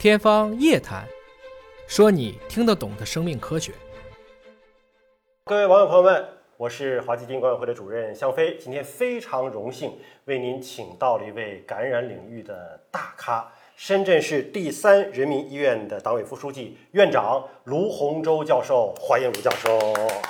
天方夜谭，说你听得懂的生命科学。各位网友朋友们，我是华基金管委会的主任向飞，今天非常荣幸为您请到了一位感染领域的大咖。深圳市第三人民医院的党委副书记、院长卢洪洲教授，欢迎卢教授。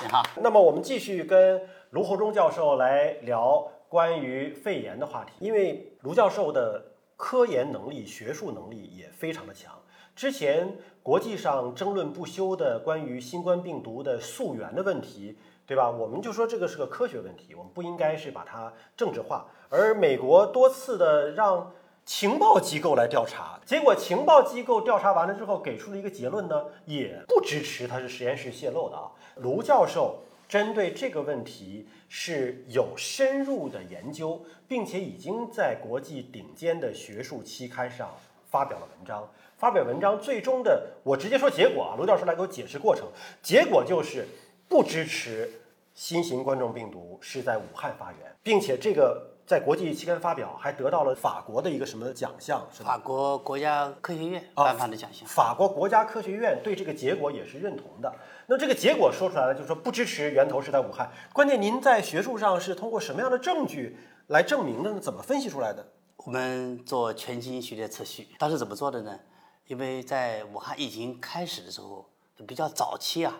你好。那么我们继续跟卢洪洲教授来聊关于肺炎的话题，因为卢教授的科研能力、学术能力也非常的强。之前国际上争论不休的关于新冠病毒的溯源的问题，对吧？我们就说这个是个科学问题，我们不应该是把它政治化。而美国多次的让情报机构来调查，结果情报机构调查完了之后给出了一个结论呢，也不支持它是实验室泄露的啊。卢教授针对这个问题是有深入的研究，并且已经在国际顶尖的学术期刊上发表了文章。发表文章最终的，我直接说结果啊，卢教授来给我解释过程。结果就是不支持新型冠状病毒是在武汉发源，并且这个。在国际期刊发表，还得到了法国的一个什么奖项？是法国国家科学院颁发的奖项。法国国家科学院对这个结果也是认同的。那这个结果说出来了，就是说不支持源头是在武汉。关键您在学术上是通过什么样的证据来证明的呢？怎么分析出来的？我们做全基因序列测序，当时怎么做的呢？因为在武汉疫情开始的时候比较早期啊，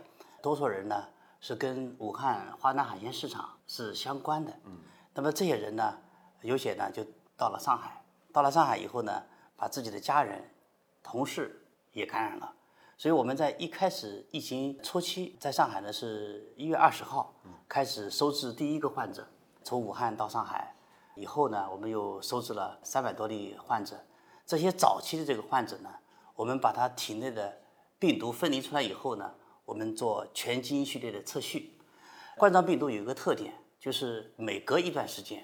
多数人呢是跟武汉华南海鲜市场是相关的。嗯。那么这些人呢，有些呢就到了上海，到了上海以后呢，把自己的家人、同事也感染了。所以我们在一开始疫情初期，在上海呢是一月二十号开始收治第一个患者，从武汉到上海以后呢，我们又收治了三百多例患者。这些早期的这个患者呢，我们把他体内的病毒分离出来以后呢，我们做全基因序列的测序。冠状病毒有一个特点。就是每隔一段时间，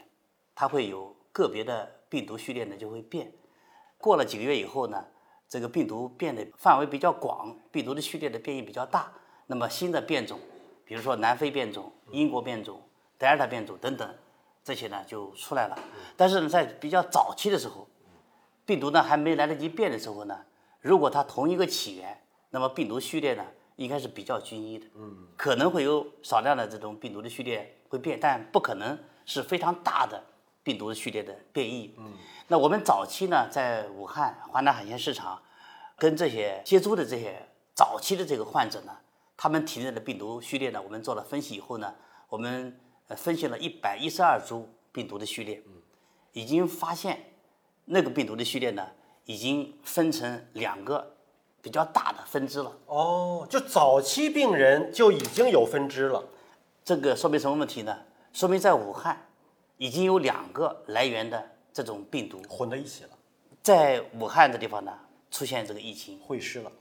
它会有个别的病毒序列呢就会变，过了几个月以后呢，这个病毒变得范围比较广，病毒的序列的变异比较大，那么新的变种，比如说南非变种、英国变种、德尔塔变种等等，这些呢就出来了。但是呢，在比较早期的时候，病毒呢还没来得及变的时候呢，如果它同一个起源，那么病毒序列呢应该是比较均一的，嗯，可能会有少量的这种病毒的序列。会变，但不可能是非常大的病毒的序列的变异。嗯，那我们早期呢，在武汉华南海鲜市场，跟这些接触的这些早期的这个患者呢，他们体内的病毒序列呢，我们做了分析以后呢，我们分析了一百一十二株病毒的序列，已经发现那个病毒的序列呢，已经分成两个比较大的分支了。哦，就早期病人就已经有分支了。这个说明什么问题呢？说明在武汉已经有两个来源的这种病毒混在一起了，在武汉的地方呢出现这个疫情会师了。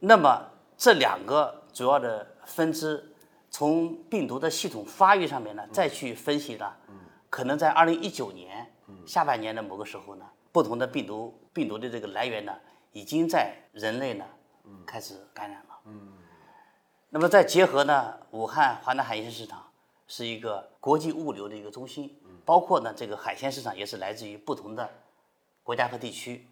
那么这两个主要的分支从病毒的系统发育上面呢再去分析呢，可能在二零一九年下半年的某个时候呢，不同的病毒病毒的这个来源呢已经在人类呢开始感染了。那么再结合呢，武汉华南海鲜市场是一个国际物流的一个中心，包括呢这个海鲜市场也是来自于不同的国家和地区。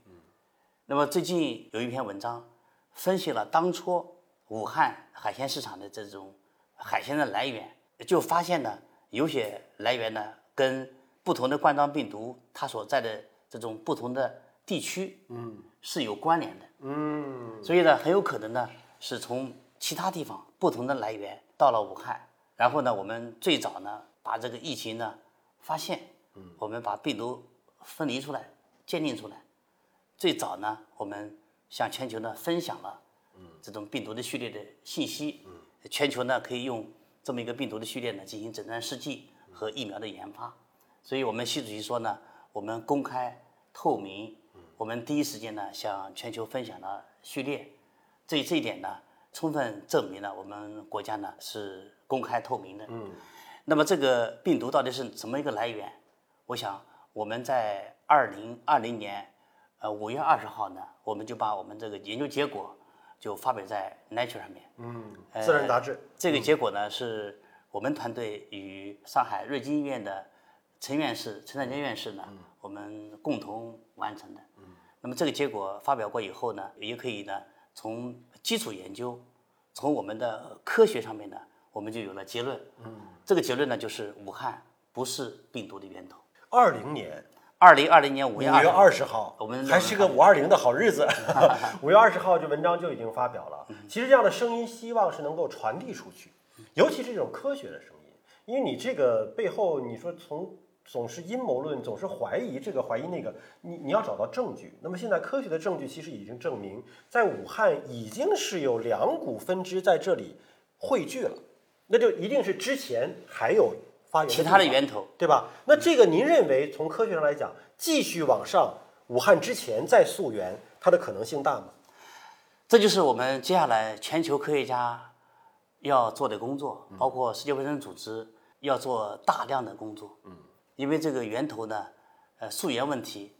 那么最近有一篇文章分析了当初武汉海鲜市场的这种海鲜的来源，就发现呢有些来源呢跟不同的冠状病毒它所在的这种不同的地区，嗯，是有关联的，嗯，所以呢很有可能呢是从。其他地方不同的来源到了武汉，然后呢，我们最早呢把这个疫情呢发现，嗯，我们把病毒分离出来，鉴定出来，最早呢我们向全球呢分享了，嗯，这种病毒的序列的信息，嗯，全球呢可以用这么一个病毒的序列呢进行诊断试剂和疫苗的研发，所以我们习主席说呢，我们公开透明，我们第一时间呢向全球分享了序列，这这一点呢。充分证明了我们国家呢是公开透明的。嗯，那么这个病毒到底是怎么一个来源？我想我们在二零二零年，呃五月二十号呢，我们就把我们这个研究结果就发表在 Nature 上面。嗯，自然杂志。这个结果呢是我们团队与上海瑞金医院的陈院士陈占坚院士呢，我们共同完成的。嗯，那么这个结果发表过以后呢，也可以呢从基础研究，从我们的科学上面呢，我们就有了结论。嗯，这个结论呢就是武汉不是病毒的源头。二零年二零二零年五五月二十号，我们还是个五二零的好日子。五月二十号，这文章就已经发表了。其实这样的声音，希望是能够传递出去，尤其是这种科学的声音，因为你这个背后，你说从总是阴谋论，总是怀疑这个怀疑那个，你你要找到证据。那么现在科学的证据其实已经证明，在武汉已经是有两股分支在这里汇聚了，那就一定是之前还有发源其他的源头。对吧？那这个您认为从科学上来讲，继续往上，武汉之前再溯源，它的可能性大吗？这就是我们接下来全球科学家要做的工作，包括世界卫生组织要做大量的工作。嗯，因为这个源头呢，呃，溯源问题，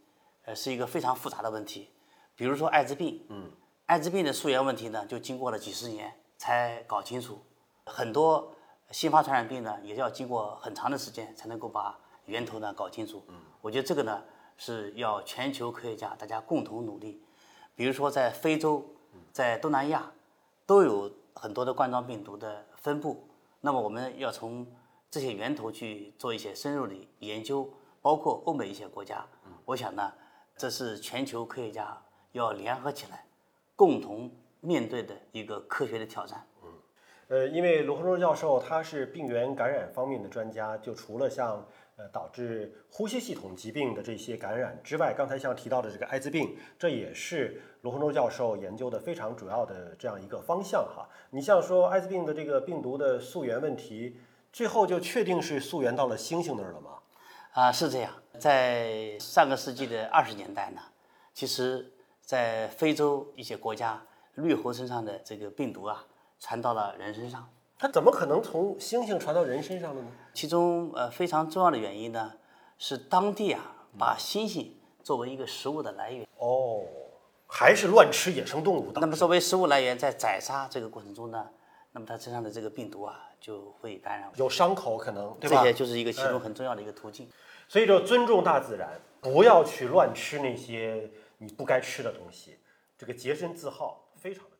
呃，是一个非常复杂的问题。比如说艾滋病，嗯，艾滋病的溯源问题呢，就经过了几十年才搞清楚。很多新发传染病呢，也要经过很长的时间才能够把源头呢搞清楚。嗯，我觉得这个呢是要全球科学家大家共同努力。比如说在非洲，在东南亚，都有很多的冠状病毒的分布。那么我们要从这些源头去做一些深入的研究，包括欧美一些国家。我想呢，这是全球科学家要联合起来，共同面对的一个科学的挑战。嗯呃，因为罗洪洲教授他是病原感染方面的专家，就除了像呃导致呼吸系统疾病的这些感染之外，刚才像提到的这个艾滋病，这也是罗洪洲教授研究的非常主要的这样一个方向哈。你像说艾滋病的这个病毒的溯源问题，最后就确定是溯源到了猩猩那儿了吗？啊，是这样，在上个世纪的二十年代呢，其实，在非洲一些国家，绿猴身上的这个病毒啊，传到了人身上。它怎么可能从猩猩传到人身上的呢？其中呃非常重要的原因呢，是当地啊把猩猩作为一个食物的来源。哦，还是乱吃野生动物的。那么作为食物来源，在宰杀这个过程中呢，那么他身上的这个病毒啊就会感染。有伤口可能，对吧？这些就是一个其中很重要的一个途径。所以就尊重大自然，不要去乱吃那些你不该吃的东西，这个洁身自好非常的。